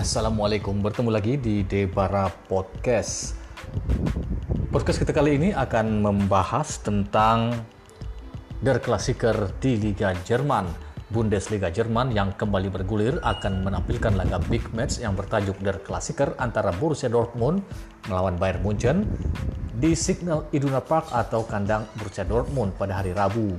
Assalamualaikum, bertemu lagi di Debara Podcast. Podcast kita kali ini akan membahas tentang Der Klassiker di Liga Jerman. Bundesliga Jerman yang kembali bergulir akan menampilkan laga big match yang bertajuk Der Klassiker antara Borussia Dortmund melawan Bayern Munchen di Signal Iduna Park atau kandang Borussia Dortmund pada hari Rabu.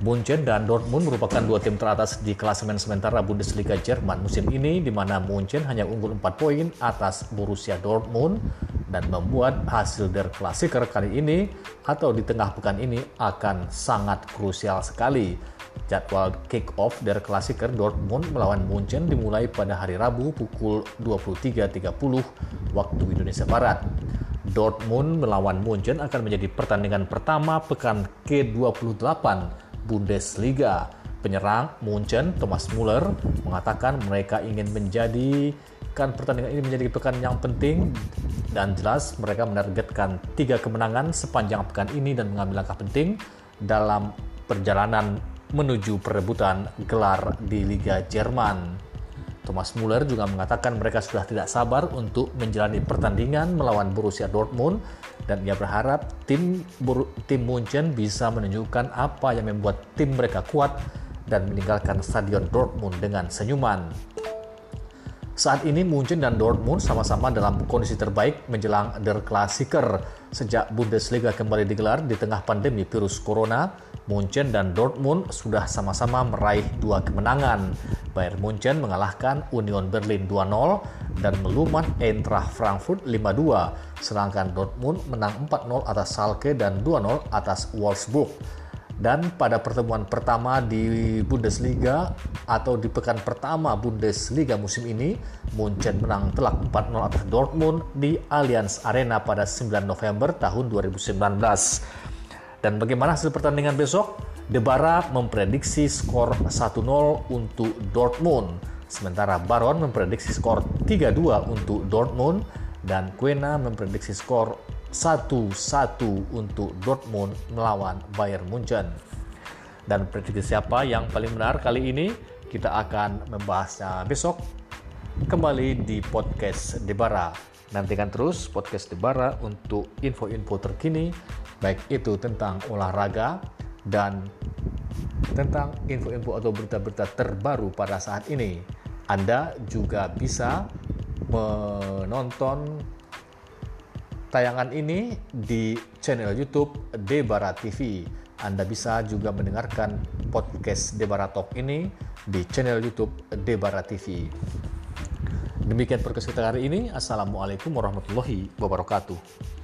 Munchen dan Dortmund merupakan dua tim teratas di klasemen sementara Bundesliga Jerman musim ini di mana Munchen hanya unggul 4 poin atas Borussia Dortmund dan membuat hasil der Klassiker kali ini atau di tengah pekan ini akan sangat krusial sekali. Jadwal kick-off der Klassiker Dortmund melawan Munchen dimulai pada hari Rabu pukul 23.30 waktu Indonesia Barat. Dortmund melawan Munchen akan menjadi pertandingan pertama pekan ke-28 Bundesliga. Penyerang Munchen Thomas Muller mengatakan mereka ingin menjadikan pertandingan ini menjadi pekan yang penting dan jelas mereka menargetkan tiga kemenangan sepanjang pekan ini dan mengambil langkah penting dalam perjalanan menuju perebutan gelar di Liga Jerman. Thomas Muller juga mengatakan mereka sudah tidak sabar untuk menjalani pertandingan melawan Borussia Dortmund dan ia berharap tim tim Munchen bisa menunjukkan apa yang membuat tim mereka kuat dan meninggalkan stadion Dortmund dengan senyuman. Saat ini Munchen dan Dortmund sama-sama dalam kondisi terbaik menjelang Der Klassiker sejak Bundesliga kembali digelar di tengah pandemi virus corona. Munchen dan Dortmund sudah sama-sama meraih dua kemenangan. Bayern Munchen mengalahkan Union Berlin 2-0 dan melumat Eintracht Frankfurt 5-2, sedangkan Dortmund menang 4-0 atas Schalke dan 2-0 atas Wolfsburg. Dan pada pertemuan pertama di Bundesliga atau di pekan pertama Bundesliga musim ini, Munchen menang telak 4-0 atas Dortmund di Allianz Arena pada 9 November tahun 2019. Dan bagaimana hasil pertandingan besok? Debara memprediksi skor 1-0 untuk Dortmund, sementara Baron memprediksi skor 3-2 untuk Dortmund dan Quena memprediksi skor 1-1 untuk Dortmund melawan Bayern Munchen. Dan prediksi siapa yang paling benar kali ini kita akan membahasnya besok kembali di podcast Debara. Nantikan terus podcast Debara untuk info-info terkini baik itu tentang olahraga dan tentang info-info atau berita-berita terbaru pada saat ini. Anda juga bisa menonton tayangan ini di channel YouTube Debara TV. Anda bisa juga mendengarkan podcast Debara Talk ini di channel YouTube Debara TV. Demikian podcast kita hari ini. Assalamualaikum warahmatullahi wabarakatuh.